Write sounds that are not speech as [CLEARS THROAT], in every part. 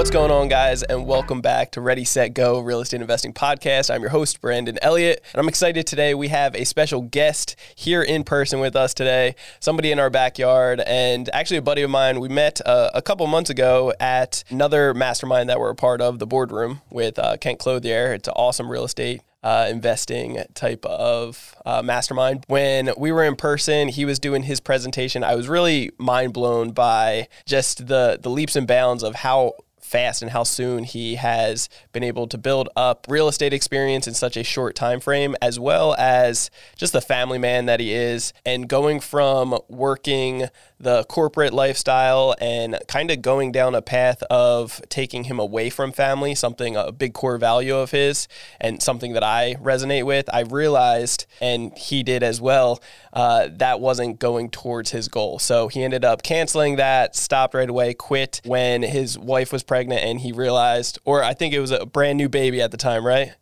What's going on, guys, and welcome back to Ready, Set, Go Real Estate Investing Podcast. I'm your host, Brandon Elliott, and I'm excited today. We have a special guest here in person with us today, somebody in our backyard, and actually a buddy of mine. We met uh, a couple months ago at another mastermind that we're a part of, the boardroom with uh, Kent Clothier. It's an awesome real estate uh, investing type of uh, mastermind. When we were in person, he was doing his presentation. I was really mind blown by just the the leaps and bounds of how fast and how soon he has been able to build up real estate experience in such a short time frame as well as just the family man that he is and going from working the corporate lifestyle and kind of going down a path of taking him away from family, something a big core value of his and something that I resonate with. I realized, and he did as well, uh, that wasn't going towards his goal. So he ended up canceling that, stopped right away, quit when his wife was pregnant, and he realized, or I think it was a brand new baby at the time, right?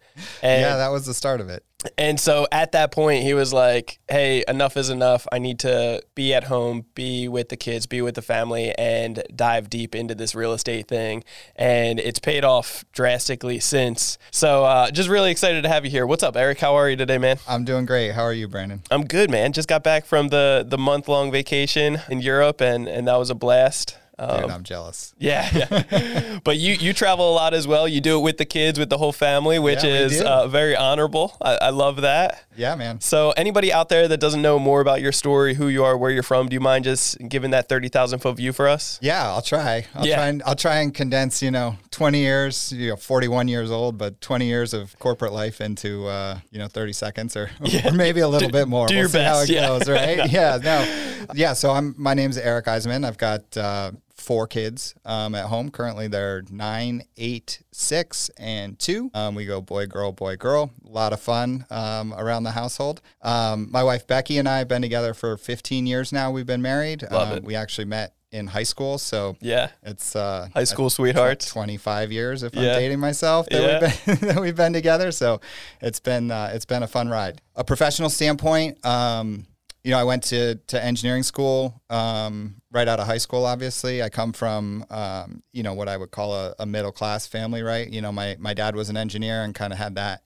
And yeah, that was the start of it. And so at that point, he was like, hey, enough is enough. I need to be at home, be with the kids, be with the family, and dive deep into this real estate thing. And it's paid off drastically since. So uh, just really excited to have you here. What's up, Erik? How are you today, man? I'm doing great. How are you, Brandon? I'm good, man. Just got back from the, the month long vacation in Europe, and, and that was a blast. Um, Dude, I'm jealous. [LAUGHS] Yeah, yeah. but you you travel a lot as well. You do it with the kids, with the whole family, which yeah, is uh, very honorable. I, I, love that. Yeah, man. So anybody out there that doesn't know more about your story, who you are, where you're from, do you mind just giving that thirty thousand foot view for us? Yeah, I'll try. I'll yeah. try and I'll try and condense. You know, twenty years. You know, forty one years old, but twenty years of corporate life into uh, you know thirty seconds or, [LAUGHS] yeah. or maybe a little do, bit more. Do we'll your best. How it yeah. goes, right? [LAUGHS] yeah. No. Yeah. So I'm. My name's Erik Eisenman. I've got. Uh, four kids um, at home. Currently, they're nine, eight, six, and two. Um, we go boy, girl, boy, girl. A lot of fun um, around the household. Um, my wife Becky and I have been together for 15 years now. We've been married. Love um, it. We actually met in high school. So yeah, it's uh, high school sweethearts. Twenty five years if yeah. I'm dating myself that yeah. we've been [LAUGHS] that we've been together. So it's been uh, it's been a fun ride. A professional standpoint, um, you know, I went to to engineering school um, right out of high school. Obviously, I come from um, you know what I would call a, a, middle class family, right? You know, my my dad was an engineer and kind of had that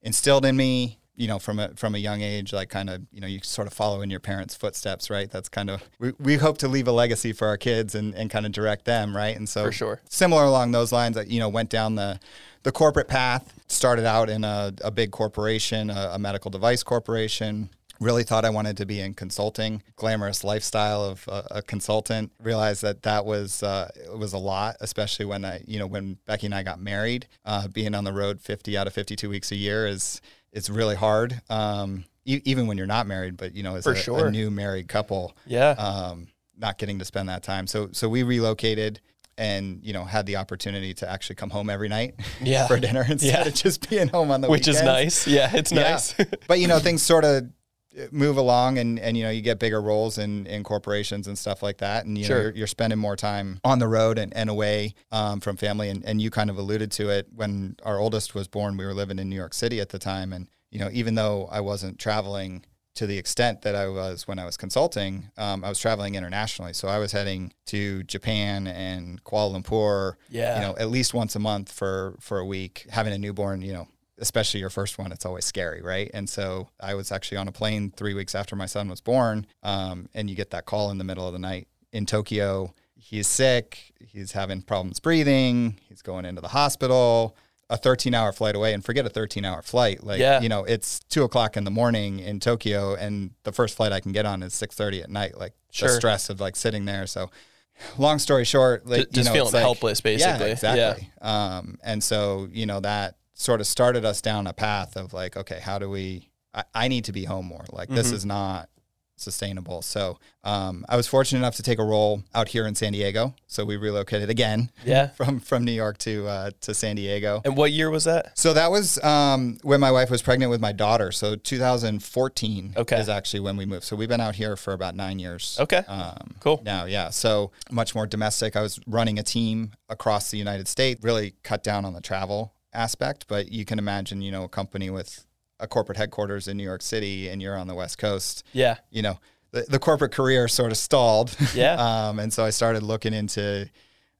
instilled in me. You know, from a from a young age, like kind of you know, you sort of follow in your parents' footsteps, right? That's kind of we, we hope to leave a legacy for our kids and, and kind of direct them, right? And so for sure, similar along those lines, I, you know, went down the the corporate path. Started out in a, a big corporation, a, a medical device corporation really thought I wanted to be in consulting, glamorous lifestyle of a, a consultant. Realized that that was uh, was a lot, especially when I, you know, when Becky and I got married. Uh, being on the road 50 out of 52 weeks a year is it's really hard. Um, e- even when you're not married, but you know, as a, sure. a, new married couple, yeah, um, not getting to spend that time. So so we relocated and you know had the opportunity to actually come home every night [LAUGHS] yeah. for dinner [LAUGHS] instead yeah. of just being home on the which weekends. is nice yeah it's yeah. nice [LAUGHS] but you know things sort of move along and, and you know you get bigger roles in, in corporations and stuff like that and you sure. know you're, you're, spending more time on the road and, and away um, from family and, and you kind of alluded to it when our oldest was born we were living in New York City at the time and you know even though I wasn't traveling to the extent that I was when I was consulting, um, I was traveling internationally. So I was heading to Japan and Kuala Lumpur, yeah. you know, at least once a month for for a week. Having a newborn, you know, especially your first one, it's always scary, right? And so I was actually on a plane three weeks after my son was born, um, and you get that call in the middle of the night in Tokyo. He's sick. He's having problems breathing. He's going into the hospital. A 13 hour flight away, and forget a 13 hour flight. Like, yeah. you know, it's two o'clock in the morning in Tokyo, and the first flight I can get on is 6:30 at night. Like sure. the stress of like sitting there. So, long story short, like just, you know, feeling like, helpless, basically. Yeah, exactly. Yeah. Um, and so you know that sort of started us down a path of like, okay, how do we? I, I need to be home more. Like mm-hmm. this is not sustainable. So um, I was fortunate enough to take a role out here in San Diego. So we relocated again, [LAUGHS] yeah, from from New York to uh, to San Diego. And what year was that? So that was um, when my wife was pregnant with my daughter. So 2014 okay. is actually when we moved. So we've been out here for about nine years. Okay, um, cool. Now, yeah, so much more domestic. I was running a team across the United States. Really cut down on the travel aspect, but you can imagine, you know, a company with a corporate headquarters in New York City and you're on the West Coast. Yeah. You know, the, the corporate career sort of stalled. Yeah. [LAUGHS] um, and so I started looking into,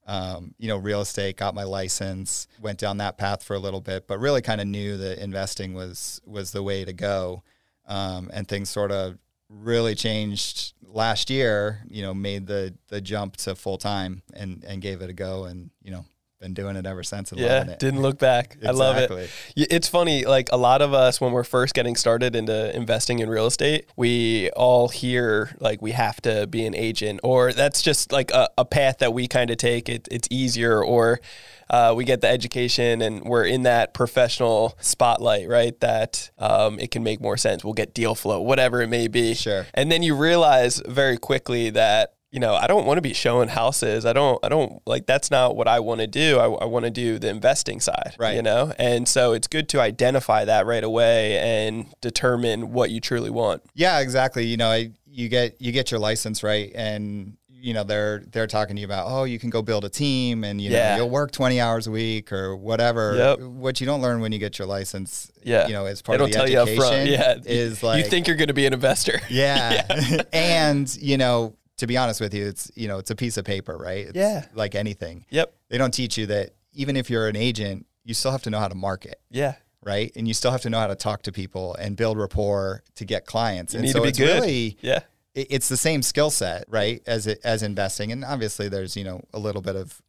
um, you know, real estate, got my license, went down that path for a little bit, but really kind of knew that investing was, was the way to go. Um, and things sort of really changed last year, you know, made the, the jump to full time and, and gave it a go. And, you know, been doing it ever since. yeah, didn't look back. Exactly. I love it. It's funny, like a lot of us when we're first getting started into investing in real estate, we all hear like we have to be an agent, or that's just like a, a path that we kind of take. It, it's easier, or uh, we get the education and we're in that professional spotlight, right? That um, it can make more sense. We'll get deal flow, whatever it may be. Sure. And then you realize very quickly that you know, I don't want to be showing houses. I don't, I don't like that's not what I want to do. I, I want to do the investing side, right? You know, and so it's good to identify that right away and determine what you truly want. Yeah, exactly. You know, I, you get you get your license right, and you know they're they're talking to you about oh you can go build a team and you know yeah. you'll work 20 hours a week or whatever yep. what you don't learn when you get your license yeah you know as part they of the tell education you yeah is like you think you're going to be an investor yeah, [LAUGHS] yeah. [LAUGHS] and you know to be honest with you, it's you know it's a piece of paper, right? It's yeah. Like anything. Yep. They don't teach you that even if you're an agent, you still have to know how to market. Yeah. Right. And you still have to know how to talk to people and build rapport to get clients. You and need so to be it's good. really yeah. it's the same skill set, right? As it, as investing, and obviously there's you know a little bit of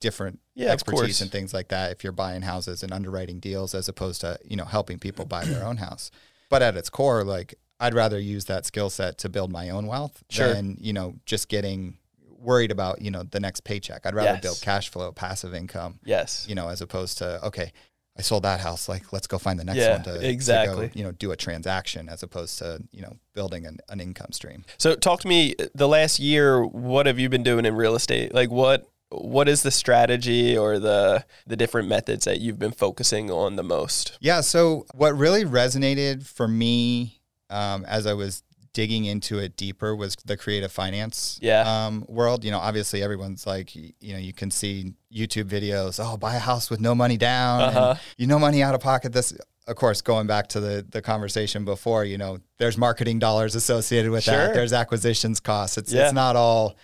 different yeah, expertise and things like that if you're buying houses and underwriting deals as opposed to you know helping people buy their own house. But at its core, like I'd rather use that skill set to build my own wealth sure. than, you know, just getting worried about, you know, the next paycheck. I'd rather yes. build cash flow, passive income. Yes. You know, as opposed to, okay, I sold that house, like let's go find the next yeah, one to, exactly. To go, you know, do a transaction as opposed to, you know, building an, an income stream. So talk to me the last year, what have you been doing in real estate? Like what what is the strategy or the the different methods that you've been focusing on the most? Yeah, so what really resonated for me um, as I was digging into it deeper was the creative finance yeah. um, world. You know, obviously everyone's like, you know, you can see YouTube videos, oh, buy a house with no money down, uh-huh. you no money out of pocket. This, of course, going back to the the conversation before, you know, there's marketing dollars associated with sure. that. There's acquisitions costs. It's yeah. it's not all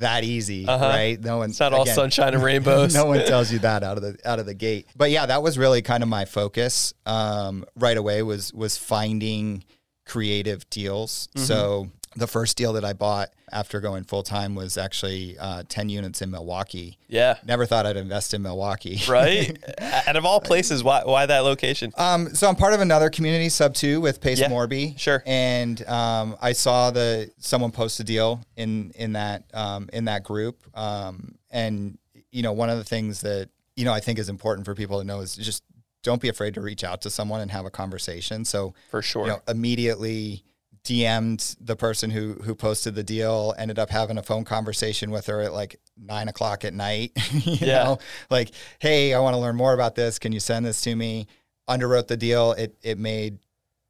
that easy, uh-huh. right? No one's It's not again, all sunshine and [LAUGHS] rainbows. no one tells you that out of the out of the gate. But yeah, that was really kind of my focus um, right away. Was was finding creative deals. Mm-hmm. So the first deal that I bought after going full time was actually uh, 10 units in Milwaukee. Yeah. Never thought I'd invest in Milwaukee. [LAUGHS] Right. Out of all places, why, why that location? Um, so I'm part of another community sub two with Pace yeah. Morby. Sure. And um, I saw the someone post a deal in in that um, in that group. Um, and you know, one of the things that you know I think is important for people to know is just don't be afraid to reach out to someone and have a conversation. So for sure, you know, immediately DM'd the person who who posted the deal, ended up having a phone conversation with her at like nine o'clock at night. [LAUGHS] you yeah. know, like, hey, I want to learn more about this. Can you send this to me? Underwrote the deal. It it made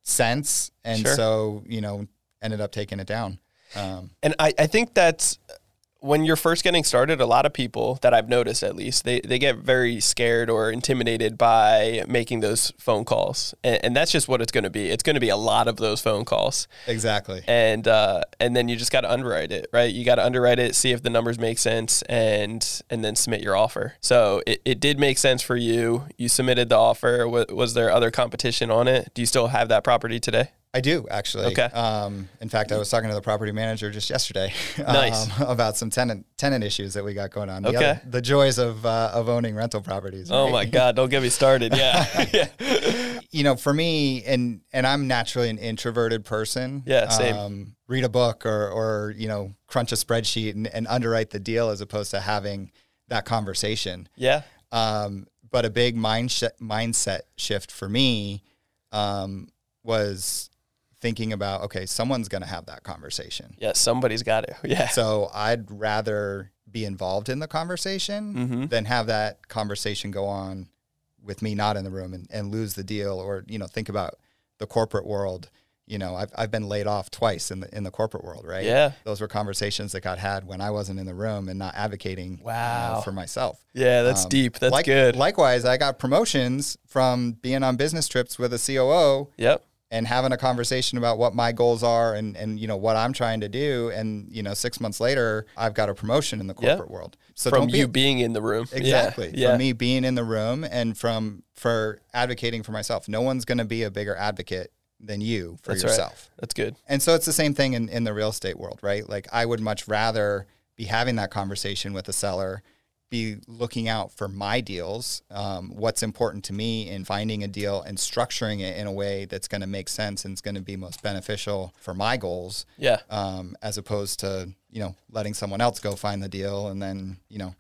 sense, and sure. so you know, ended up taking it down. Um, and I, I think that's when you're first getting started, a lot of people that I've noticed at least, they, they get very scared or intimidated by making those phone calls. And, and that's just what it's going to be. It's going to be a lot of those phone calls. Exactly. And, uh, and then you just got to underwrite it, right? You got to underwrite it, see if the numbers make sense and, and then submit your offer. So it, it did make sense for you. You submitted the offer. Was, was there other competition on it? Do you still have that property today? I do actually. Okay. Um, in fact, I was talking to the property manager just yesterday [LAUGHS] nice. um, about some tenant tenant issues that we got going on. The okay. Other, the joys of uh, of owning rental properties. Oh right? my God! Don't get me started. Yeah. [LAUGHS] [LAUGHS] yeah. You know, for me, and and I'm naturally an introverted person. Yeah. Same. Um, read a book or or you know crunch a spreadsheet and, and underwrite the deal as opposed to having that conversation. Yeah. Um, but a big mind sh- mindset shift for me um, was thinking about okay, someone's going to have that conversation. Yeah, somebody's got to. [LAUGHS] Yeah. So I'd rather be involved in the conversation mm-hmm. than have that conversation go on with me not in the room and, and lose the deal or you know think about the corporate world you know I've, I've been laid off twice in the in the corporate world right yeah those were conversations that got had when i wasn't in the room and not advocating wow. You know, for myself yeah that's um, deep that's like, good likewise i got promotions from being on business trips with a coo yep and having a conversation about what my goals are and, and you know what I'm trying to do. And you know six months later I've got a promotion in the corporate world. So from you being in the room. [LAUGHS] Exactly. Yeah. from me being in the room and from for advocating for myself. No one's going to be a bigger advocate than you for That's yourself. Right. That's good. And so it's the same thing in, in the real estate world right? Like I would much rather be having that conversation with a seller be looking out for my deals, um, what's important to me in finding a deal and structuring it in a way that's going to make sense and it's going to be most beneficial for my goals. Yeah. Um, as opposed to you know letting someone else go find the deal and then you know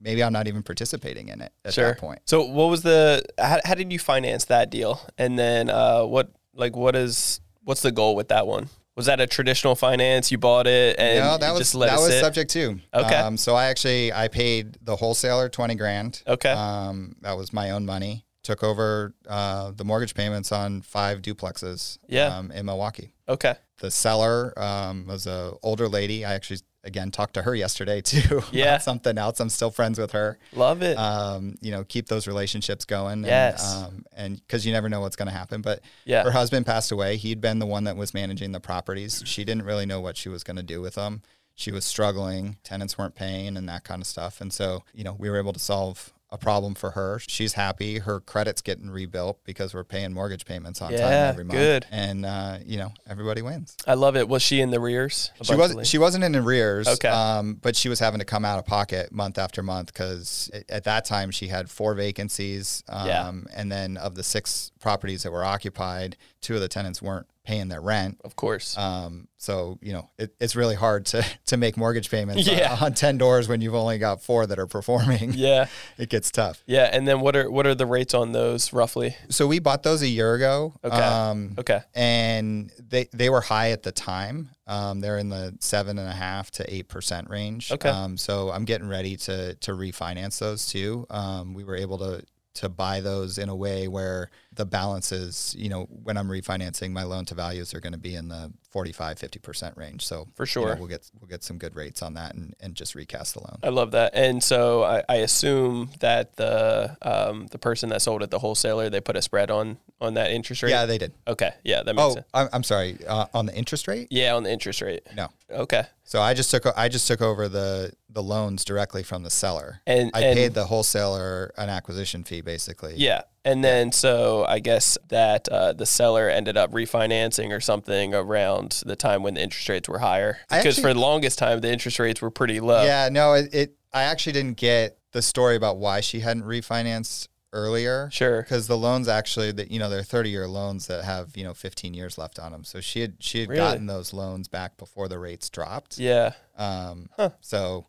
maybe I'm not even participating in it at sure. that point. So what was the how, how did you finance that deal and then uh, what like what is what's the goal with that one? Was that a traditional finance? You bought it and no, that was that was subject to. Okay. Um, so I actually I paid the wholesaler twenty grand. Okay. Um, that was my own money. Took over uh, the mortgage payments on five duplexes. Yeah. Um, in Milwaukee. Okay. The seller um, was a older lady. I actually again talked to her yesterday [LAUGHS] too. Yeah, something else. I'm still friends with her. Love it. Um, you know, keep those relationships going. Yes. And, um, and because you never know what's going to happen. But yeah, her husband passed away. He'd been the one that was managing the properties. She didn't really know what she was going to do with them. She was struggling. Tenants weren't paying and that kind of stuff. And so, you know, we were able to solve a problem for her. She's happy. Her credit's getting rebuilt because we're paying mortgage payments on yeah, time every month. Good. And uh, you know, everybody wins. I love it. Was she in arrears? She wasn't She wasn't in arrears. Okay. Um, but she was having to come out of pocket month after month because at that time she had four vacancies. Um, yeah. And then of the six properties that were occupied, two of the tenants weren't paying their rent. Of course. Um, so you know it, it's really hard to [LAUGHS] to make mortgage payments yeah. on, on, ten doors when you've only got four that are performing. [LAUGHS] Yeah, [LAUGHS] it gets tough. Yeah, and then what are what are the rates on those roughly? So we bought those a year ago. Okay. Um, okay. And they they were high at the time. Um, they're in the seven and a half to eight percent range. Okay. Um, so I'm getting ready to to refinance those too. Um, we were able to to buy those in a way where the balances, you know, when I'm refinancing, my loan to values are going to be in the 45, 50% range. So for sure, you know, we'll get, we'll get some good rates on that and, and just recast the loan. I love that. And so I, I assume that the, um, the person that sold it, the wholesaler, they put a spread on, on that interest rate. Yeah, they did. Okay. Yeah. That makes oh, sense. I'm, I'm sorry. Uh, on the interest rate? Yeah. On the interest rate. No. Okay. So I just took, I just took over the, the loans directly from the seller. And I and, paid the wholesaler an acquisition fee basically. Yeah. And then, so I guess that uh, the seller ended up refinancing or something around the time when the interest rates were higher. Because actually, for the longest time, the interest rates were pretty low. Yeah, no, it, it, I actually didn't get the story about why she hadn't refinanced earlier. Sure. Because the loans actually, that you know, they're thirty year loans that have you know fifteen years left on them. So she had she had really? gotten those loans back before the rates dropped. Yeah. Um. Huh. So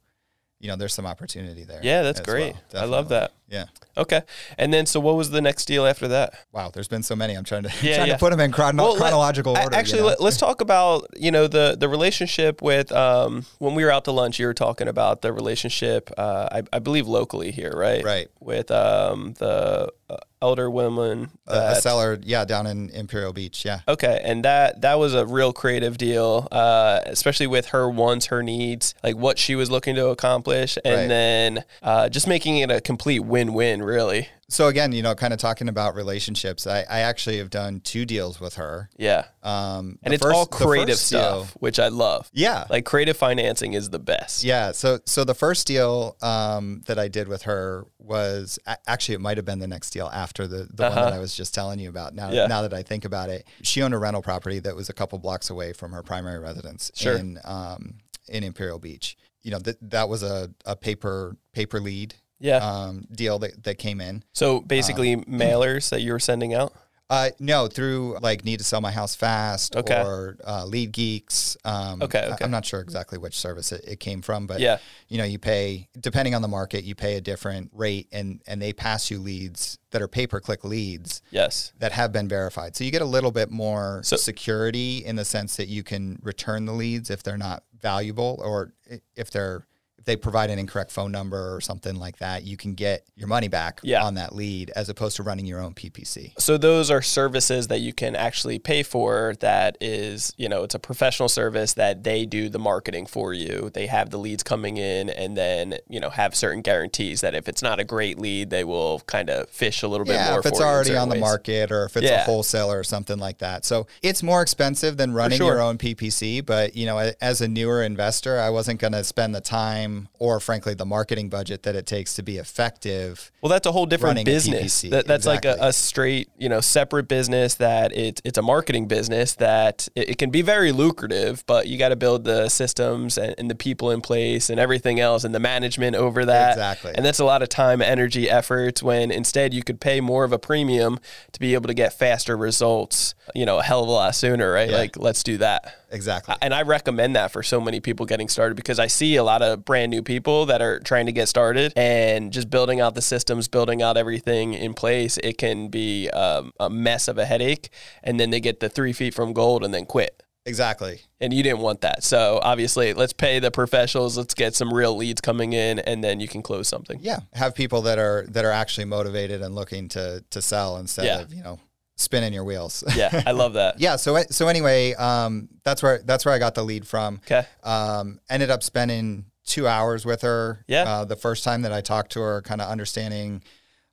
you know, there's some opportunity there. Yeah, that's great. Well, I love that. Yeah. Okay. And then, so what was the next deal after that? Wow, there's been so many. I'm trying to yeah, trying yeah. to put them in chrono- well, chronological let, order. Actually, you know? let, us talk about you know the the relationship with um, when we were out to lunch. You were talking about the relationship, uh, I, I, believe locally here, right? Right. With um, the uh, elder women, that, a seller, yeah, down in Imperial Beach, yeah. Okay, and that that was a real creative deal, uh, especially with her wants, her needs, like what she was looking to accomplish, and right. then uh, just making it a complete win-win, really. So again, you know, kind of talking about relationships, I, I actually have done two deals with her. Yeah. Um, and it's first, all creative stuff, deal, which I love. Yeah. Like creative financing is the best. Yeah. So so the first deal um, that I did with her was actually it might have been the next deal after the, the uh-huh. one that I was just telling you about. Now yeah. now that I think about it, she owned a rental property that was a couple blocks away from her primary residence sure. in um, in Imperial Beach. You know that that was a, a paper paper lead yeah. um, deal that, that came in. So basically, uh, [CLEARS THROAT] mailers that you were sending out. Uh, no, through like need to sell my house fast Okay. or uh, Lead Geeks. Um, Okay, I- okay. I'm not sure exactly which service it, it came from, but Yeah. you know, you pay depending on the market, you pay a different rate, and and they pass you leads that are pay per click leads Yes. that have been verified. So you get a little bit more So- security in the sense that you can return the leads if they're not valuable or if they're if they provide an incorrect phone number or something like that, you can get your money back Yeah. on that lead as opposed to running your own PPC. So those are services that you can actually pay for that is, you know, it's a professional service that they do the marketing for you. They have the leads coming in and then, you know, have certain guarantees that if it's not a great lead, they will kind of fish a little bit Yeah, more if it's already on the ways. market or if it's a wholesaler or something like that. So it's more expensive than running sure. your own PPC. But you know, as a newer investor, I wasn't going to spend the time or frankly the marketing budget that it takes to be effective. Well, that's a whole different business. That, that's like a, a straight, you know, separate business that it's it's a marketing business that it, it can be very lucrative, but you got to build the systems and, and the people in place and everything else and the management over that. Exactly. And that's a lot of time, energy, efforts. When instead you could pay more of a premium to be able to get faster results, you know, a hell of a lot sooner, right? Yeah. Like, let's do that. Exactly. And I recommend that for so many people getting started because I see a lot of brand new people that are trying to get started and just building out the systems, building out everything in place. It can be um, a mess of a headache. And then they get the three feet from gold and then quit. exactly. And you didn't want that. So obviously, let's pay the professionals. Let's get some real leads coming in and then you can close something. Yeah, have people that are that are actually motivated and looking to to sell instead Yeah. of you know spinning your wheels. [LAUGHS] Yeah, I love that. yeah. So so anyway, um, that's where that's where I got the lead from. Okay. Um, ended up spending two hours with her. Yeah. Uh, the first time that I talked to her, kind of understanding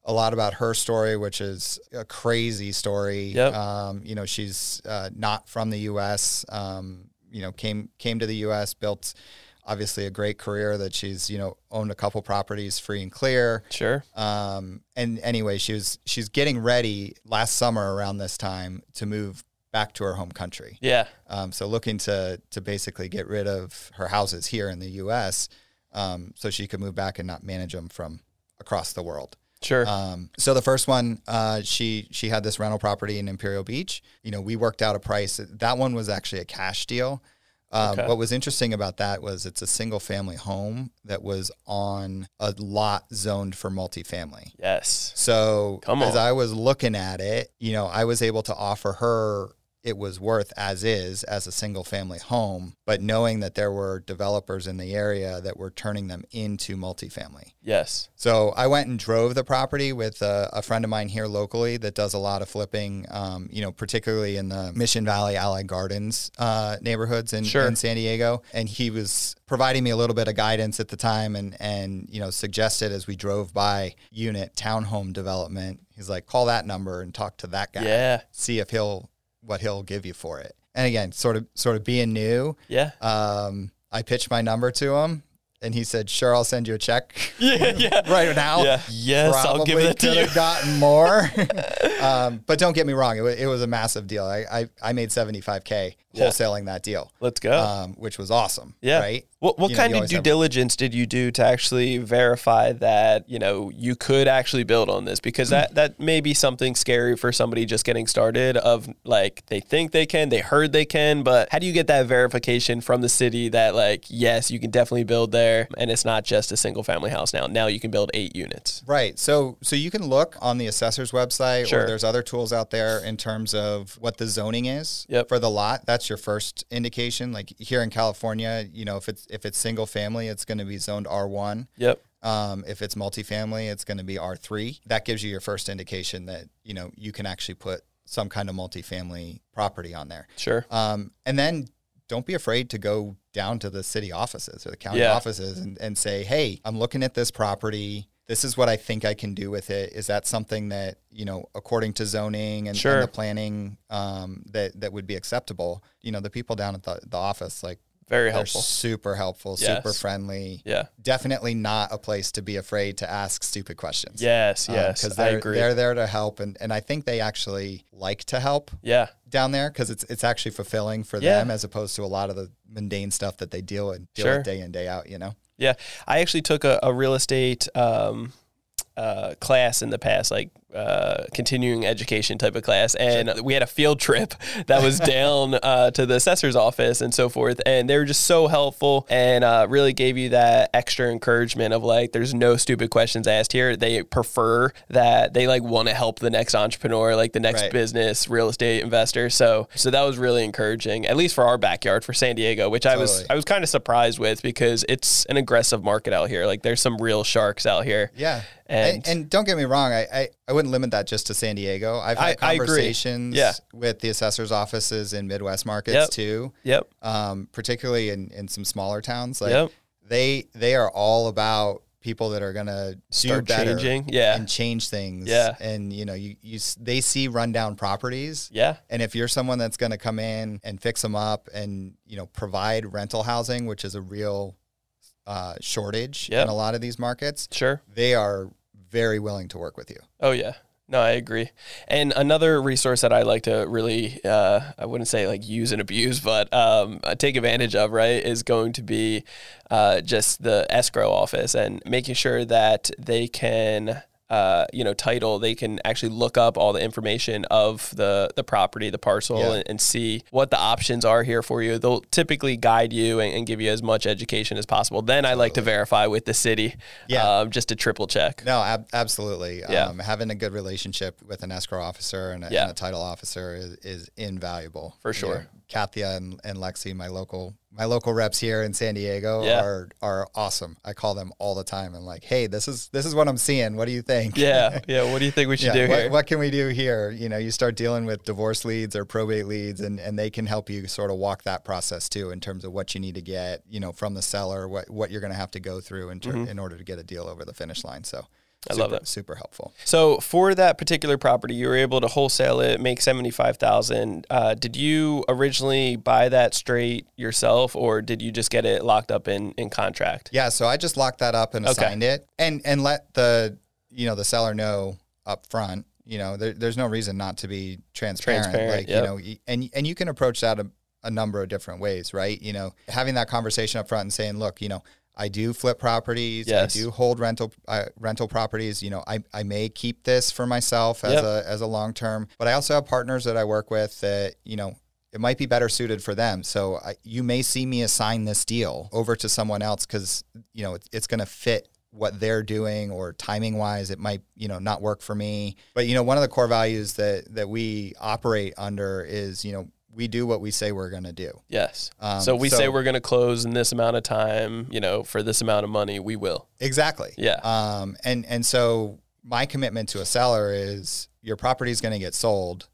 a lot about her story, which is a crazy story. Yep. Um, you know, she's uh, not from the U.S. Um, you know, came came to the U.S. built obviously a great career that she's you know owned a couple properties free and clear. Sure. Um, and anyway, she was she's getting ready last summer around this time to move back to her home country. Yeah. Um, so looking to to basically get rid of her houses here in the U.S. Um, so she could move back and not manage them from across the world. Sure. Um, so the first one, uh, she she had this rental property in Imperial Beach. You know, we worked out a price. That one was actually a cash deal. Um, Okay. What was interesting about that was it's a single family home that was on a lot zoned for multifamily. yes. So Come as. I was looking at it, you know, I was able to offer her it was worth as is as a single family home, but knowing that there were developers in the area that were turning them into multifamily. Yes. So I went and drove the property with a, a friend of mine here locally that does a lot of flipping, um, you know, particularly in the Mission Valley Allied Gardens uh, neighborhoods in, Sure. in San Diego. And he was providing me a little bit of guidance at the time and, and, you know, suggested as we drove by unit townhome development, he's like, call that number and talk to that guy. Yeah. See if he'll, what he'll give you for it. And again, sort of, sort of being new, Yeah. um, I pitched my number to him and he said, sure, I'll send you a check [LAUGHS] Yeah. Yeah. [LAUGHS] right now. Yeah. Yes, I'll give that to could you. have gotten more. [LAUGHS] um, but don't get me wrong, it was, it was a massive deal. I, I, I made 75K Yeah. wholesaling that deal, Let's go. um, which was awesome. Yeah. Right. What what You know, kind you of due have- diligence did you do to actually verify that you know you could actually build on this? Because that [CLEARS THROAT] that may be something scary for somebody just getting started. Of like they think they can, they heard they can, but how do you get that verification from the city that like yes, you can definitely build there, and it's not just a single family house now. Now you can build eight units. Right. So so you can look on the assessor's website Sure. or there's other tools out there in terms of what the zoning is Yep. for the lot. That's your first indication. Like here in California, you know, if it's if it's single family, it's going to be zoned R1. Yep. Um, if it's multifamily, it's going to be R3. That gives you your first indication that, you know, you can actually put some kind of multifamily property on there. Sure. Um, and then don't be afraid to go down to the city offices or the county Yeah. offices and, and say, hey, I'm looking at this property. This is what I think I can do with it. Is that something that, you know, according to zoning and, Sure. and the planning um, that, that would be acceptable? You know, the people down at the, the office, like, Very helpful. super helpful, Yes. super friendly. Yeah. Definitely not a place to be afraid to ask stupid questions. Yes. Yes. because Um, they're agree. they're there to help, and, and I think they actually like to help yeah. down there because it's it's actually fulfilling for Yeah. them as opposed to a lot of the mundane stuff that they deal with deal Sure. with day in day out. You know, Yeah, I actually took a, a real estate um, uh, class in the past, like uh, continuing education type of class, and we had a field trip [LAUGHS] that was down [LAUGHS] uh, to the assessor's office and so forth, and they were just so helpful and uh, really gave you that extra encouragement of like, there's no stupid questions asked here. They prefer that they like want to help the next entrepreneur, like the next right. business, real estate investor. So, so that was really encouraging, at least for our backyard for San Diego, which totally. I was I was kind of surprised with because it's an aggressive market out here. Like, there's some real sharks out here. Yeah. And, and, and, don't get me wrong, I, I, I, wouldn't limit that just to San Diego. I've had I, conversations yeah. with the assessor's offices in Midwest markets yep. too. Yep. Um, particularly in, in some smaller towns. Like yep. they they are all about people that are gonna start changing, yeah, and change things, yeah. And you know, you you they see rundown properties, yeah. And if you're someone that's gonna come in and fix them up and you know provide rental housing, which is a real uh, shortage yep. in a lot of these markets, sure, they are very willing to work with you. Oh yeah. No, I agree. And another resource that I like to really, uh, I wouldn't say like use and abuse, but um, take advantage of, right, is going to be uh, just the escrow office and making sure that they can uh, you know title, they can actually look up all the information of the the property, the parcel, yeah. and, and, see what the options are here for you. They'll typically guide you and, and give you as much education as possible. Then absolutely. I like to verify with the city, yeah, um, just to triple check. No, ab- absolutely. Yeah. Um, having a good relationship with an escrow officer and a, yeah. and a title officer is, is invaluable for sure. Kathia and, and Lexi, my local my local reps here in San Diego, yeah. are are awesome. I call them all the time and like, hey, this is this is what I'm seeing. What do you think? Yeah, [LAUGHS] yeah. What do you think we should yeah, do what, what, can we do here? You know, you start dealing with divorce leads or probate leads, and and they can help you sort of walk that process too in terms of what you need to get, you know, from the seller, what what you're going to have to go through in, ter- mm-hmm. in order to get a deal over the finish line. So I super, love that. Super helpful. So for that particular property, you were able to wholesale it, make seventy five thousand. Uh, did you originally buy that straight yourself, or did you just get it locked up in in contract? Yeah, so I just locked that up and assigned okay. it, and and let the you know the seller know up front. You know, there, there's no reason not to be transparent. transparent like yep. you know, and and you can approach that a, a number of different ways, right? You know, having that conversation up front and saying, look, you know, I do flip properties. Yes. I do hold rental uh, rental properties. You know, I, I may keep this for myself as yep. a as a long term, but I also have partners that I work with that you know it might be better suited for them. So I, you may see me assign this deal over to someone else because you know it, it's going to fit what they're doing or timing wise it might you know not work for me but you know one of the core values that that we operate under is you know we do what we say we're going to do. Yes. Um, so we so, say we're going to close in this amount of time, you know, for this amount of money, we will. Exactly. Yeah. Um, and and so my commitment to a seller is your property is going to get sold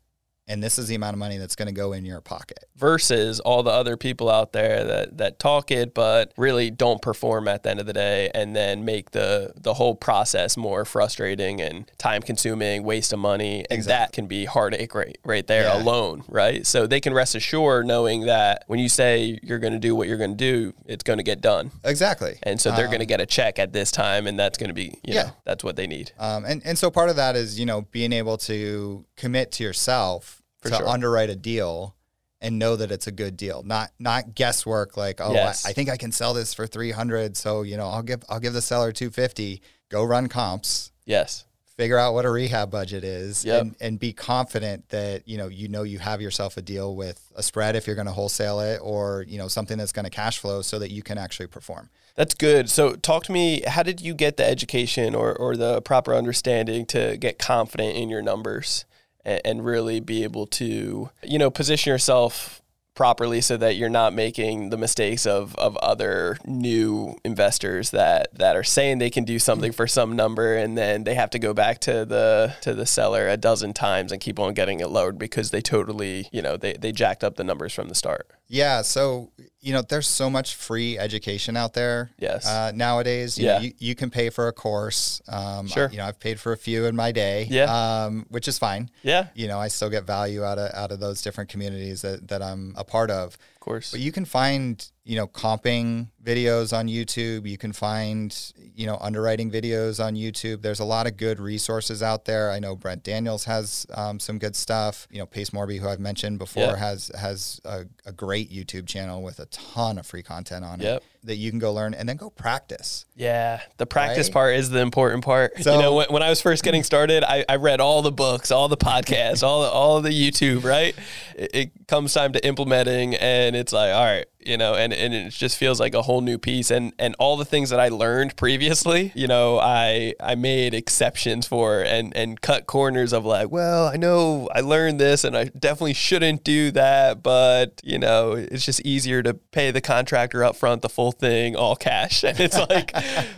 and this is the amount of money that's going to go in your pocket. Versus all the other people out there that that talk it but really don't perform at the end of the day and then make the the whole process more frustrating and time consuming waste of money and exactly. that can be heartache right right there yeah. alone right? So they can rest assured knowing that when you say you're going to do what you're going to do it's going to get done. Exactly. And so they're um, going to get a check at this time and that's going to be you yeah. know, that's what they need. Um, and and so part of that is you know being able to commit to yourself for to sure. underwrite a deal and know that it's a good deal. Not not guesswork like, oh, yes. I, I, think I can sell this for 300, so you know, I'll give I'll give the seller 250. Go run comps. Yes. Figure out what a rehab budget is yep. and, and be confident that, you know, you know you have yourself a deal with a spread if you're going to wholesale it or, you know, something that's going to cash flow so that you can actually perform. That's good. So talk to me, how did you get the education or, or the proper understanding to get confident in your numbers? And, and really be able to, you know, position yourself properly so that you're not making the mistakes of, of other new investors that, that are saying they can do something for some number and then they have to go back to the to the seller a dozen times and keep on getting it lowered because they totally you know they, they jacked up the numbers from the start yeah so you know, there's so much free education out there. Yes. Uh, nowadays, you yeah. know, you, you can pay for a course. Um, sure. I, you know, I've paid for a few in my day. Yeah. Um, which is fine. Yeah. You know, I still get value out of out of those different communities that, that I'm a part of. Course. But you can find you know, comping videos on YouTube. You can find, you know, underwriting videos on YouTube. There's a lot of good resources out there. I know Brent Daniels has um, some good stuff. You know, Pace Morby, who I've mentioned before, has has a, a, great YouTube channel with a ton of free content on yep. it that you can go learn and then go practice. Yeah, the practice right? part is the important part. So, you know, when, when, I was first getting started, I, I read all the books, all the podcasts, all the, all the YouTube. Right, it, it comes time to implementing, and it's like, all right, you know, and, and it just feels like a whole new piece. And and all the things that I learned previously, you know, I I made exceptions for and and cut corners of like, well, I know I learned this and I definitely shouldn't do that, but you know, it's just easier to pay the contractor up front the full thing all cash. [LAUGHS] And it's like,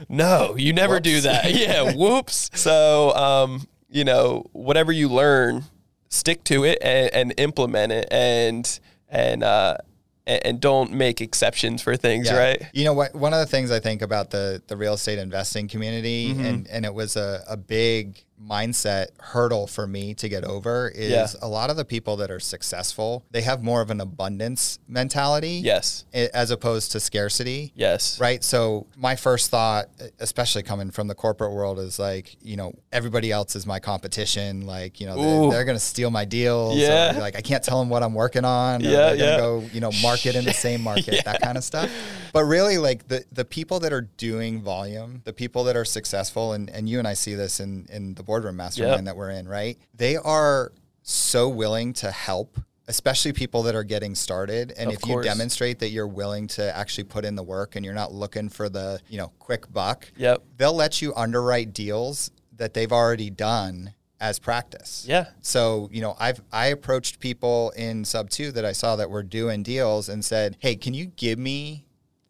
no, you never whoops. do that. Yeah, [LAUGHS] whoops. So um, you know, whatever you learn, stick to it and, and implement it and and uh and, and don't make exceptions for things, yeah. right? You know what? One of the things I think about the the real estate investing community, mm-hmm. and and it was a, a big mindset hurdle for me to get over is yeah. a lot of the people that are successful they have more of an abundance mentality yes. as opposed to scarcity. Yes. Right? So my first thought especially coming from the corporate world is like you know everybody else is my competition. Like you know they're, they're, gonna steal my deals. Yeah. Like i can't tell them what i'm working on. Yeah, yeah. go you know market in the [LAUGHS] same market yeah. that kind of stuff. But really like the the people that are doing volume the people that are successful and and you and i see this in in the boardroom mastermind yep. that we're in, right? They are so willing to help especially people that are getting started and of if course. you demonstrate that you're willing to actually put in the work and you're not looking for the you know quick buck yep they'll let you underwrite deals that they've already done as practice yeah so you know i've i approached people in sub 2 that i saw that were doing deals and said hey can you give me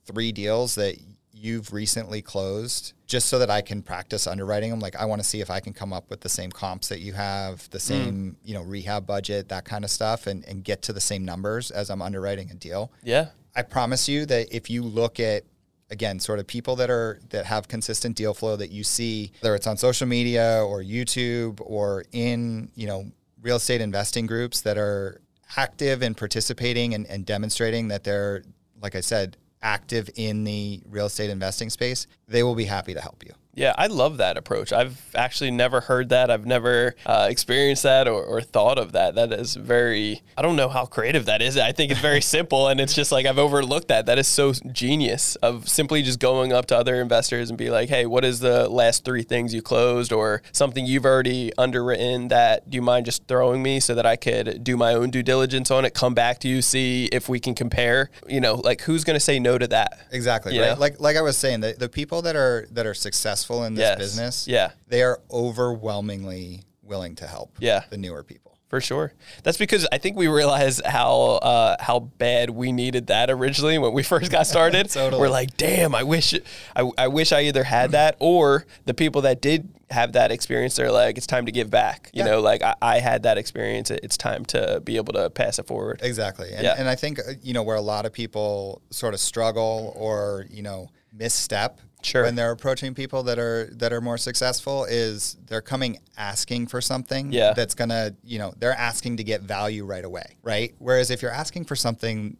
three deals that you've recently closed just so that I can practice underwriting them. Like I want to see if I can come up with the same comps that you have, the same, mm. you know, rehab budget, that kind of stuff and, and get to the same numbers as I'm underwriting a deal. Yeah. I promise you that if you look at again, sort of people that are that have consistent deal flow that you see, whether it's on social media or YouTube or in, you know, real estate investing groups that are active and participating and, and demonstrating that they're, like I said, active in the real estate investing space, they will be happy to help you. Yeah, I love that approach. I've actually never heard that. I've never uh, experienced that or, or, thought of that. That is very, I don't know how creative that is. I think it's very [LAUGHS] simple and it's just like I've overlooked that. That is so genius of simply just going up to other investors and be like, hey, what is the last three things you closed or something you've already underwritten that do you mind just throwing me so that I could do my own due diligence on it, come back to you, see if we can compare? You know, like who's going to say no to that? Exactly. You right. Know? Like, like I was saying, the, the people that are, that are successful successful in this yes. business, yeah, they are overwhelmingly willing to help. Yeah. the newer people. For sure. That's because I think we realized how uh, how bad we needed that originally when we [LAUGHS] first got started. [LAUGHS] totally. We're like, damn, I wish I, I wish I either had that [LAUGHS] or the people that did have that experience, they're like, it's time to give back. You yeah. know, like I, I, had that experience. It's time to be able to pass it forward. Exactly. And, yeah. and I think, uh, you know, where a lot of people sort of struggle or, you know, misstep sure. when they're approaching people that are that are more successful is they're coming asking for something yeah. that's gonna you know they're asking to get value right away right whereas if you're asking for something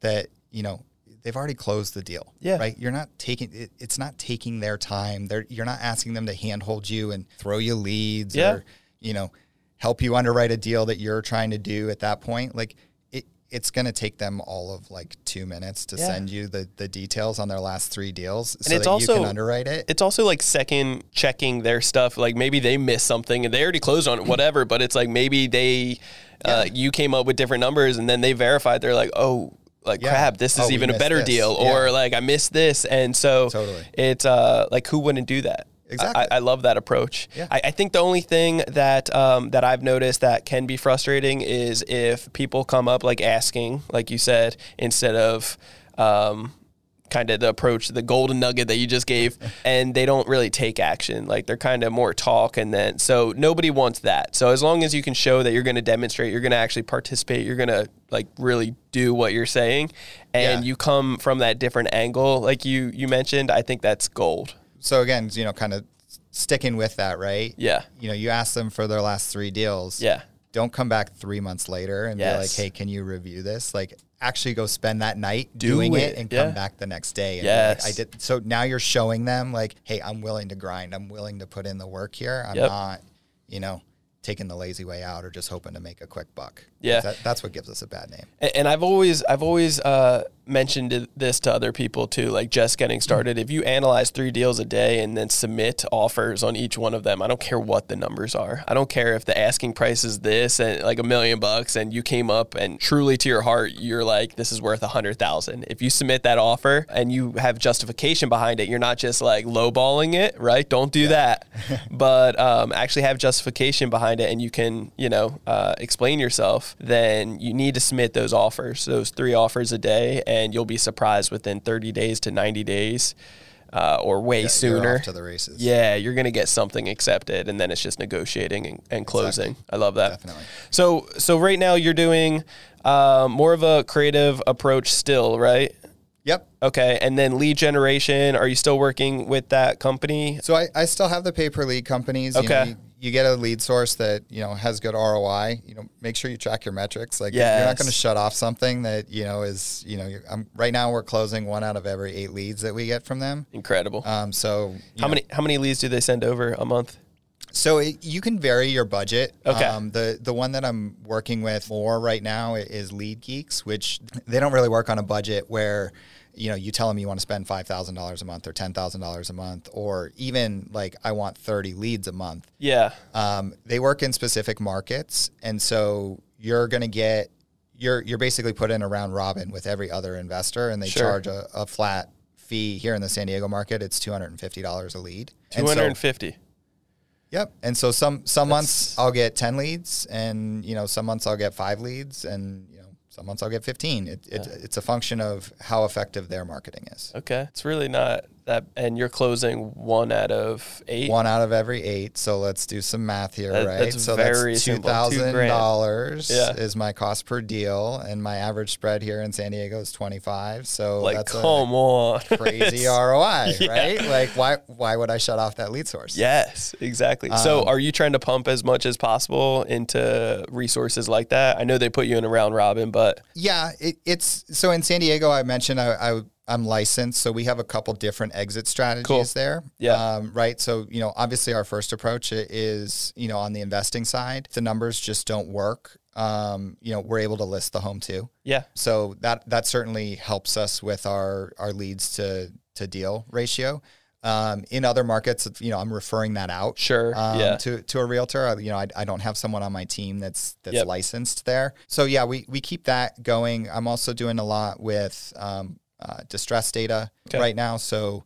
that you know they've already closed the deal yeah right you're not taking it, it's not taking their time they're you're not asking them to handhold you and throw you leads yeah. or you know help you underwrite a deal that you're trying to do at that point like it's going to take them all of like two minutes to yeah. send you the, the details on their last three deals and so it's that also, you can underwrite it. It's also like second checking their stuff. Like maybe they missed something and they already closed on it, whatever. but it's like maybe they, uh, you came up with different numbers and then they verified. They're like, oh, like yeah. crap, this is oh, even a better this. deal, yeah. or like I missed this, and so totally. it's uh like who wouldn't do that? Exactly. I, I, love that approach. Yeah. I, I, think the only thing that um, that I've noticed that can be frustrating is if people come up like asking, like you said, instead of um, kind of the approach, the golden nugget that you just gave, [LAUGHS] and they don't really take action. Like they're kind of more talk, and then so nobody wants that. So as long as you can show that you're going to demonstrate, you're going to actually participate, you're going to like really do what you're saying, and yeah. you come from that different angle, like you you mentioned, I think that's gold so again, you know, kind of sticking with that, right? Yeah. You know, you ask them for their last three deals. Yeah. Don't come back three months later and yes. be like, hey, can you review this? Like, actually go spend that night Do doing it, it and yeah. come back the next day. And yes. Like, I did. So now you're showing them like, hey, I'm willing to grind. I'm willing to put in the work here. I'm yep. not, you know, taking the lazy way out or just hoping to make a quick buck. Yeah, that, that's what gives us a bad name. And, and I've always I've always uh, mentioned this to other people too, like just getting started. If you analyze three deals a day and then submit offers on each one of them, I don't care what the numbers are. I don't care if the asking price is this and like a million bucks, and you came up and truly to your heart you're like this is worth a hundred thousand. If you submit that offer and you have justification behind it, you're not just like lowballing it, right? Don't do yeah. that, [LAUGHS] but um, actually have justification behind it, and you can you know uh, explain yourself then you need to submit those offers, those three offers a day, and you'll be surprised within 30 days to 90 days. Uh, or way yeah, sooner. to the races. Yeah, you're going to get something accepted, and then it's just negotiating and, and closing. Exactly. I love that. Definitely. So, so right now you're doing uh, more of a creative approach still, right? Yep. Okay. And then lead generation, are you still working with that company? So I, I still have the pay per lead companies. Okay. You, know, you, get a lead source that, you know, has good ROI. You know, make sure you track your metrics. Like yes. you're not going to shut off something that, you know, is, you know, I'm, right now we're closing one out of every eight leads that we get from them. Incredible. Um, so how know, many, how many leads do they send over a month? So it, you can vary your budget. Okay. Um, the the one that I'm working with more right now is Lead Geeks, which they don't really work on a budget where you know, you tell them you want to spend five thousand dollars a month or ten thousand dollars a month, or even like I want thirty leads a month. Yeah. Um, they work in specific markets, and so you're going to get you're you're basically put in a round robin with every other investor, and they sure. charge a, a, flat fee here in the San Diego market. It's two hundred and fifty dollars a lead. Two hundred and fifty. Yep. And so some some That's... months I'll get ten leads, and you know some months I'll get five leads, and some months I'll get 15. It, it, yeah. It's a function of how effective their marketing is. Okay. It's really not that, and you're closing one out of eight? One out of every eight. So let's do some math here, that, right? That's so that's $2,000 yeah. is my cost per deal, and my average spread here in San Diego is 25 So like, that's come on. [LAUGHS] crazy ROI, [LAUGHS] yeah. right? Like, why, why would I shut off that lead source? Yes, exactly. Um, so are you trying to pump as much as possible into resources like that? I know they put you in a round robin, but. Yeah, it, it's so in San Diego, I mentioned I, I I'm licensed, so we have a couple different exit strategies cool. there. Yeah. Um, right. So you know, obviously, our first approach is you know on the investing side, the numbers just don't work. Um, you know, we're able to list the home too. Yeah. So that that certainly helps us with our our leads to to deal ratio. Um, in other markets, you know, I'm referring that out. Sure. Um, yeah. To, to a realtor, you know, I, I don't have someone on my team that's that's yep. licensed there. So yeah, we we keep that going. I'm also doing a lot with um, uh, distress data okay. right now. So,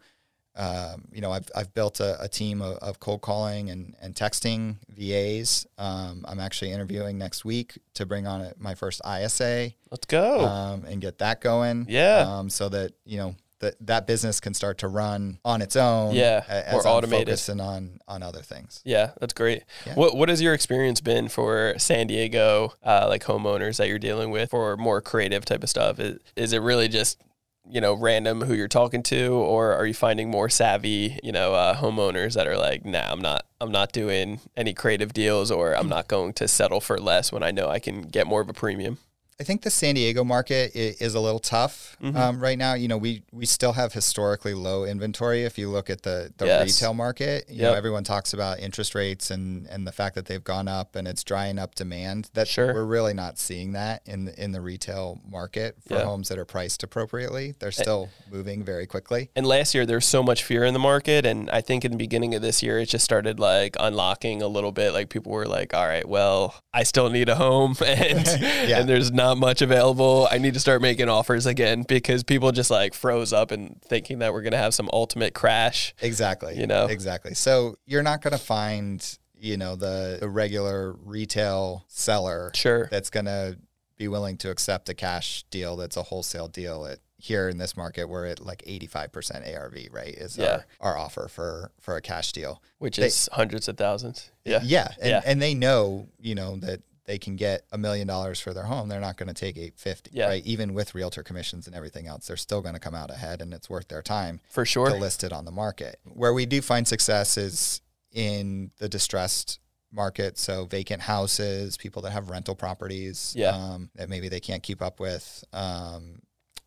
um, you know, I've, I've built a, a team of, of, cold calling and, and texting VAs. Um, I'm actually interviewing next week to bring on a, my first ISA. Let's go um, and get that going. Yeah. Um, so that you know that that business can start to run on its own. Yeah, as or automated, focusing on on other things. Yeah, that's great. Yeah. What what has your experience been for San Diego, uh, like homeowners that you're dealing with, for more creative type of stuff? Is, is it really just you know, random who you're talking to, or are you finding more savvy, you know, uh, homeowners that are like, nah, I'm not, I'm not doing any creative deals, or I'm not going to settle for less when I know I can get more of a premium? I think the San Diego market is a little tough mm-hmm. um, right now. You know, we we still have historically low inventory. If you look at the, the yes. retail market, you yep. know, everyone talks about interest rates and and the fact that they've gone up and it's drying up demand. That sure. we're really not seeing that in the, in the retail market for homes that are priced appropriately. They're still and, moving very quickly. And last year there was so much fear in the market, and I think in the beginning of this year it just started like unlocking a little bit. Like people were like, all right, well, I still need a home, [LAUGHS] and [LAUGHS] yeah. and there's not not much available. I need to start making offers again because people just like froze up and thinking that we're going to have some ultimate crash. Exactly. You know, exactly. So you're not going to find, you know, the, the regular retail seller sure. that's going to be willing to accept a cash deal that's a wholesale deal at here in this market we're at like 85% arv right is yeah. our, our offer for for a cash deal which they, is hundreds of thousands yeah yeah and, yeah and they know you know that they can get a million dollars for their home, they're not going to take 850, yeah. right? Even with realtor commissions and everything else, they're still going to come out ahead and it's worth their time for sure to list it on the market. Where we do find success is in the distressed market. So vacant houses, people that have rental properties Yeah. um, that maybe they can't keep up with. Um,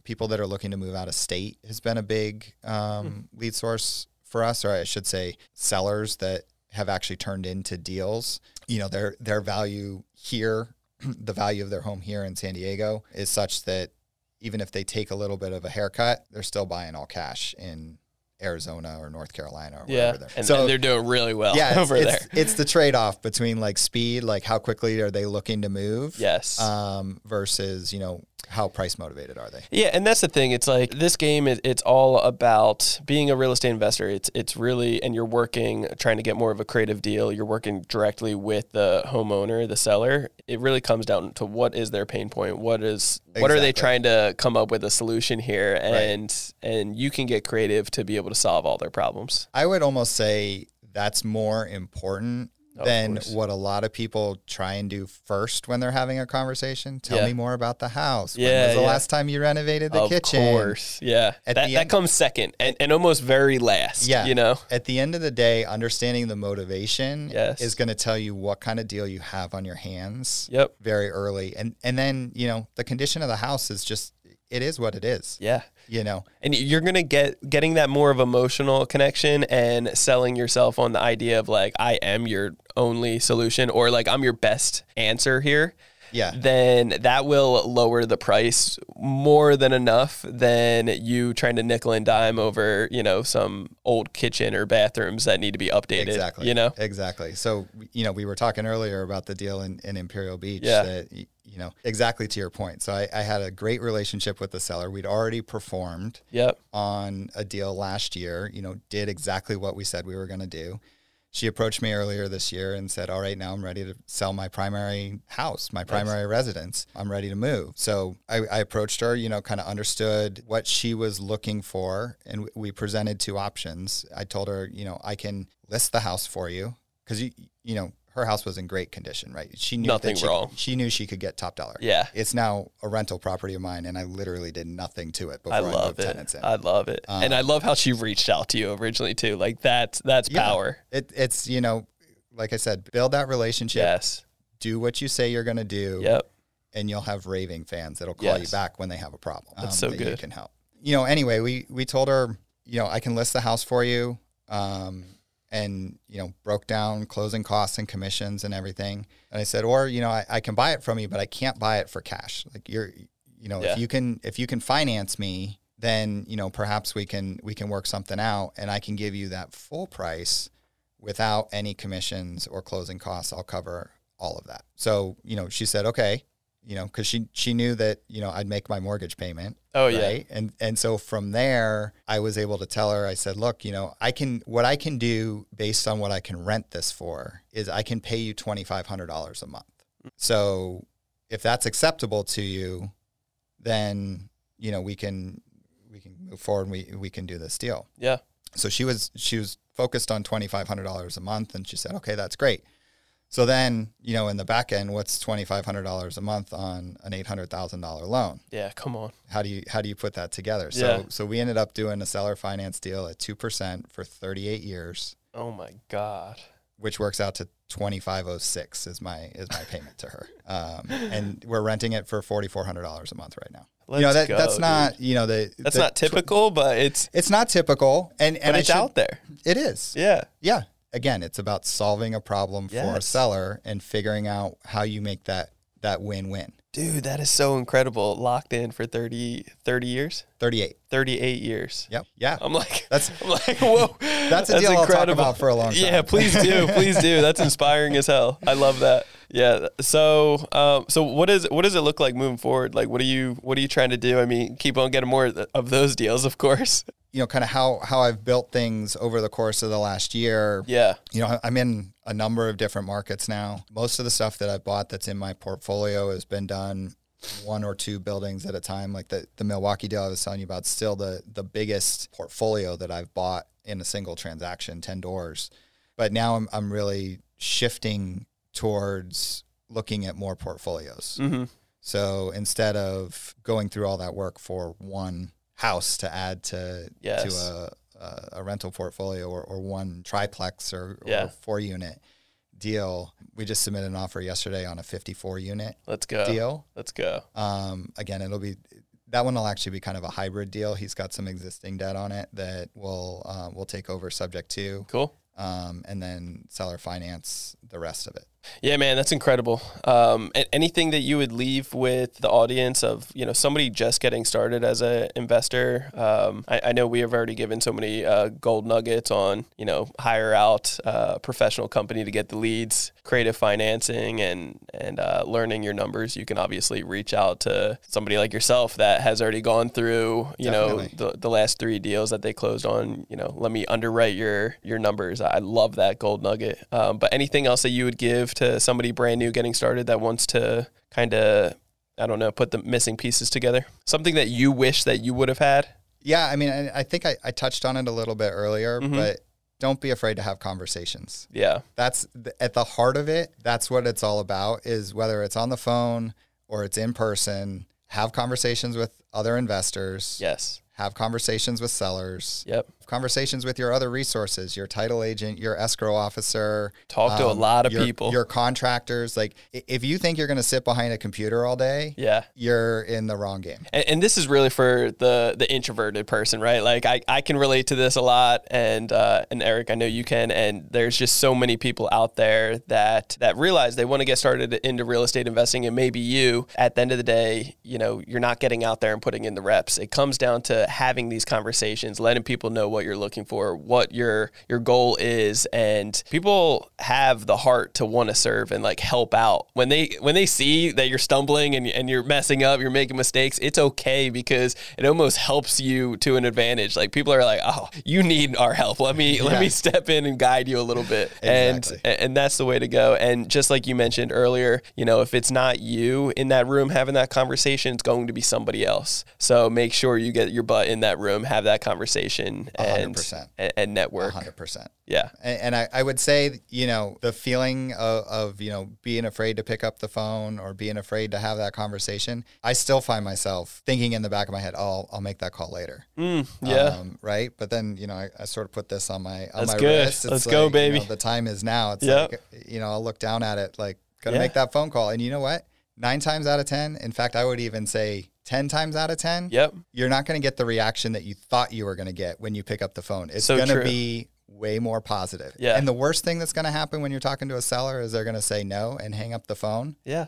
people that are looking to move out of state has been a big um, lead source for us, or I should say, sellers that have actually turned into deals. You know, their their value here, [CLEARS THROAT] the value of their home here in San Diego is such that even if they take a little bit of a haircut, they're still buying all cash in Arizona or North Carolina or Yeah, wherever they're. and, so and they're doing really well yeah, [LAUGHS] over it's, there. it's the trade off between like speed, like how quickly are they looking to move, Yes. um, versus you know how price motivated are they? Yeah, and that's the thing. It's like this game. It, it's all about being a real estate investor. It's it's really, and you're working trying to get more of a creative deal. You're working directly with the homeowner, the seller. It really comes down to what is their pain point. What is what are they trying to come up with a solution here, and and you can get creative to be able to solve all their problems. I would almost say that's more important Of than what a lot of people try and do first when they're having a conversation. Tell Yeah. me more about the house. Yeah, when was the yeah. last time you renovated the of kitchen? course, yeah. At That that comes second, and, and almost very last. Yeah. you know. At the end of the day, understanding the motivation Yes. is going to tell you what kind of deal you have on your hands Yep. very early. And and then, you know, the condition of the house is just it is what it is. Yeah. You know. and you're gonna get getting that more of emotional connection and selling yourself on the idea of like I am your only solution or like I'm your best answer here. Yeah. Then that will lower the price more than enough than you trying to nickel and dime over, you know, some old kitchen or bathrooms that need to be updated. Exactly. You know? Exactly. So, you know, we were talking earlier about the deal in, in Imperial Beach Yeah. that, you know, exactly to your point. So I, I had a great relationship with the seller. We'd already performed Yep. on a deal last year, you know, did exactly what we said we were going to do. She approached me earlier this year and said, All right, now I'm ready to sell my primary house, my primary residence. I'm ready to move. So I, I approached her, you know, kind of understood what she was looking for. And we presented two options. I told her, you know, I can list the house for you because, you, you know, her house was in great condition, right? She knew Nothing that she, wrong. She knew she could get top dollar. Yeah. It's now a rental property of mine, and I literally did nothing to it before I I, love moved it. tenants in. I love it. and I love how she reached out to you originally too. Like that's that's Yeah. power. It, it's you know, like I said, build that relationship. Yes. Do what you say you're going to do, Yep. and you'll have raving fans that'll call Yes. you back when they have a problem. um, That's so that You good. can help. You know. Anyway, we we told her, you know, I can list the house for you, um, and you know, broke down closing costs and commissions and everything. And I said, or you know, I, I can buy it from you, but I can't buy it for cash. Like you're, you know, Yeah. if you can if you can finance me, then you know perhaps we can we can work something out, and I can give you that full price without any commissions or closing costs. I'll cover all of that. So, you know, she said, okay, you know, cause she, she knew that, you know, I'd make my mortgage payment. Oh yeah. Right. And, and so from there, I was able to tell her, I said, look, you know, I can, what I can do based on what I can rent this for is I can pay you $2,500 a month. So if that's acceptable to you, then, you know, we can, we can move forward and we, we can do this deal Yeah. so she was she was focused on twenty five hundred dollars a month, and she said, "Okay, that's great." So then, you know, in the back end, what's twenty five hundred dollars a month on an eight hundred thousand dollar loan? Yeah. Come on. How do you how do you put that together? So Yeah. so we ended up doing a seller finance deal at two percent for thirty eight years, Oh my God. which works out to twenty five oh six is my is my payment to her, [LAUGHS] um, and we're renting it for forty four hundred dollars a month right now. Let's you know that go, that's dude. not you know the That's the not typical, but it's It's not typical, and and it's should- out there. It is. Yeah. Yeah. Again, it's about solving a problem for a seller and figuring out how you make that that win-win. Dude, that is so incredible. Locked in for 30, 30 years, 38. 38 years. Yep. Yeah. I'm like, That's- [LAUGHS] I'm like, whoa. [LAUGHS] That's a deal I'll talk about for a long time. Yeah, please do, [LAUGHS] please do. That's inspiring as hell. I love that. Yeah. So, um, so what is what does it look like moving forward? Like, what are you what are you trying to do? I mean, keep on getting more of those deals, of course. You know, kind of how how I've built things over the course of the last year. Yeah. You know, I'm in a number of different markets now. Most of the stuff that I've bought that's in my portfolio has been done one or two buildings at a time. Like the, the Milwaukee deal I was telling you about, still the the biggest portfolio that I've bought in a single transaction, 10 doors. But now I'm I'm really shifting towards looking at more portfolios. Mm-hmm. So instead of going through all that work for one house to add to Yes. to a, a, a rental portfolio or, or one triplex or, Yeah. or four unit, deal. We just submitted an offer yesterday on a 54 unit. Let's go. Deal. Let's go. Um, again, it'll be that one will actually be kind of a hybrid deal. He's got some existing debt on it that will uh, will take over subject to. Cool. Um, and then seller finance the rest of it. Yeah, man, that's incredible. Um, anything that you would leave with the audience of you know somebody just getting started as an investor? Um, I, I, know we have already given so many uh, gold nuggets on you know hire out a uh, professional company to get the leads, creative financing, and and uh, learning your numbers. You can obviously reach out to somebody like yourself that has already gone through you Definitely. know the, the last three deals that they closed on. You know, let me underwrite your your numbers. I love that gold nugget. Um, but anything else that you would give to somebody brand new getting started that wants to kind of, I don't know, put the missing pieces together? Something that you wish that you would have had? Yeah, I mean, I, I think I, I, touched on it a little bit earlier, mm-hmm. but don't be afraid to have conversations. Yeah. That's at the heart of it. That's what it's all about is whether it's on the phone or it's in person, have conversations with other investors. Yes. Have conversations with sellers. Yep conversations with your other resources, your title agent, your escrow officer. Talk to a um, lot of your, people. Your contractors. Like if you think you're going to sit behind a computer all day, yeah, you're in the wrong game. And, and, this is really for the the introverted person, right? Like I, I can relate to this a lot, and uh, and Erik, I know you can. And there's just so many people out there that that realize they want to get started into real estate investing, and maybe you. At the end of the day, you know, you're not getting out there and putting in the reps. It comes down to having these conversations, letting people know what what you're looking for, what your your goal is, and people have the heart to want to serve and like help out. When they when they see that you're stumbling and, and you're messing up, you're making mistakes, it's okay because it almost helps you to an advantage. Like people are like, "Oh, you need our help. Let me yeah. let me step in and guide you a little bit." exactly. And and that's the way to go. And just like you mentioned earlier, you know, if it's not you in that room having that conversation, it's going to be somebody else. So make sure you get your butt in that room, have that conversation, and 100%. and network. 100%. Yeah. And, and, I, I would say, you know, the feeling of, of, you know, being afraid to pick up the phone or being afraid to have that conversation, I still find myself thinking in the back of my head, oh, I'll, I'll make that call later. Mm, yeah. Um, right. But then, you know, I, I, sort of put this on my, on That's my good. wrist. It's Let's like, go, baby. You know, the time is now. It's yep. like, you know, I'll look down at it like, gotta yeah. make that phone call. And you know what? Nine times out of 10, in fact, I would even say 10 times out of 10, yep. you're not going to get the reaction that you thought you were going to get when you pick up the phone. It's so going to be way more positive. Yeah. And the worst thing that's going to happen when you're talking to a seller is they're going to say no and hang up the phone. Yeah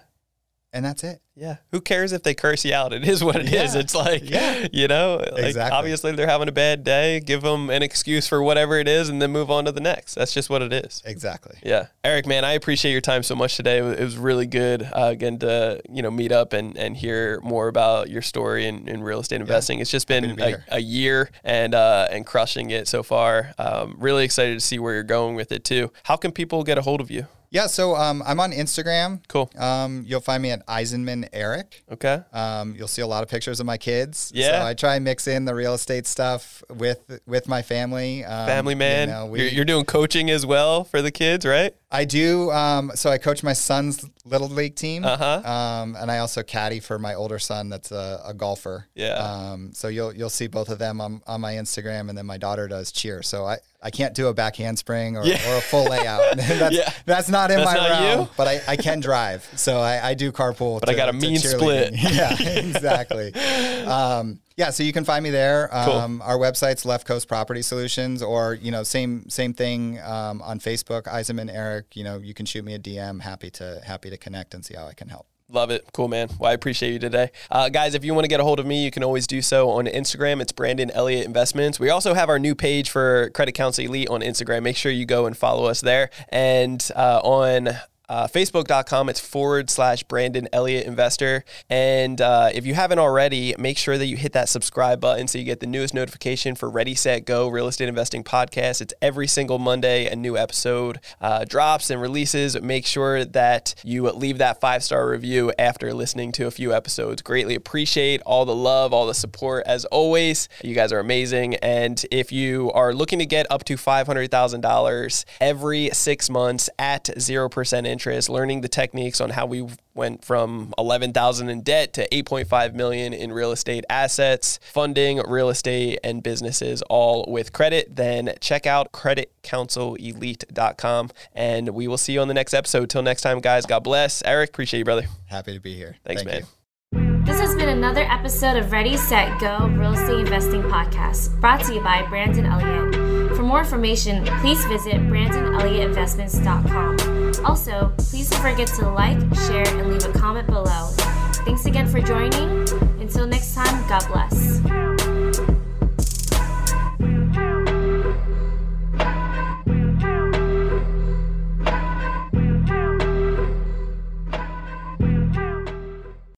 and that's it. Yeah. Who cares if they curse you out? It is what it yeah. is. It's like, yeah. [LAUGHS] you know, like exactly. obviously they're having a bad day. Give them an excuse for whatever it is and then move on to the next. That's just what it is. Exactly. Yeah. Erik, man, I appreciate your time so much today. It was really good, uh, again, to, you know, meet up and, and hear more about your story in, in real estate investing. Yeah. It's just been be a, a, year and, uh, and crushing it so far. Um, really excited to see where you're going with it too. How can people get a hold of you? Yeah, so um, I'm on Instagram. Cool. Um, you'll find me at Eisenman Erik. Okay. Um, you'll see a lot of pictures of my kids. Yeah. So I try and mix in the real estate stuff with with my family. Um, family man. You know, we, you're, you're, doing coaching as well for the kids, right? I do. Um, so I coach my son's little league team. Uh-huh. Um, and I also caddy for my older son that's a, a golfer. Yeah. Um, so you'll you'll see both of them on, on my Instagram, and then my daughter does cheer. So I, I can't do a back handspring or, yeah. or a full layout. [LAUGHS] [LAUGHS] that's, yeah. that's not in that's my not realm. But I, I can drive, so I, I do carpool. But to, I got a mean split. [LAUGHS] yeah, exactly. Um, yeah, so you can find me there. Um, cool. Our website's Left Coast Property Solutions, or you know, same same thing um, on Facebook. Eisenman Erik. You know, you can shoot me a DM. Happy to happy to connect and see how I can help. Love it. Cool, man. Well, I appreciate you today. Uh, guys, if you want to get a hold of me, you can always do so on Instagram. It's Brandon Elliott Investments. We also have our new page for Credit Counsel Elite on Instagram. Make sure you go and follow us there. And uh, on uh, Facebook.com, it's forward slash Brandon Elliott Investor. And uh, if you haven't already, make sure that you hit that subscribe button so you get the newest notification for Ready, Set, Go Real Estate Investing Podcast. It's every single Monday, a new episode uh, drops and releases. Make sure that you leave that five star review after listening to a few episodes. Greatly appreciate all the love, all the support. As always, you guys are amazing. And if you are looking to get up to $500,000 every six months at 0% interest, interest, learning the techniques on how we went from 11,000 in debt to 8.5 million in real estate assets, funding real estate and businesses all with credit, then check out creditcounselelite.com and we will see you on the next episode. Till next time, guys, God bless. Erik, appreciate you, brother. Happy to be here. Thanks, Thank man. You. This has been another episode of Ready, Set, Go Real Estate Investing Podcast, brought to you by Brandon Elliott. For more information, please visit BrandonElliottInvestments.com. Also, please don't forget to like, share, and leave a comment below. Thanks again for joining. Until next time, God bless.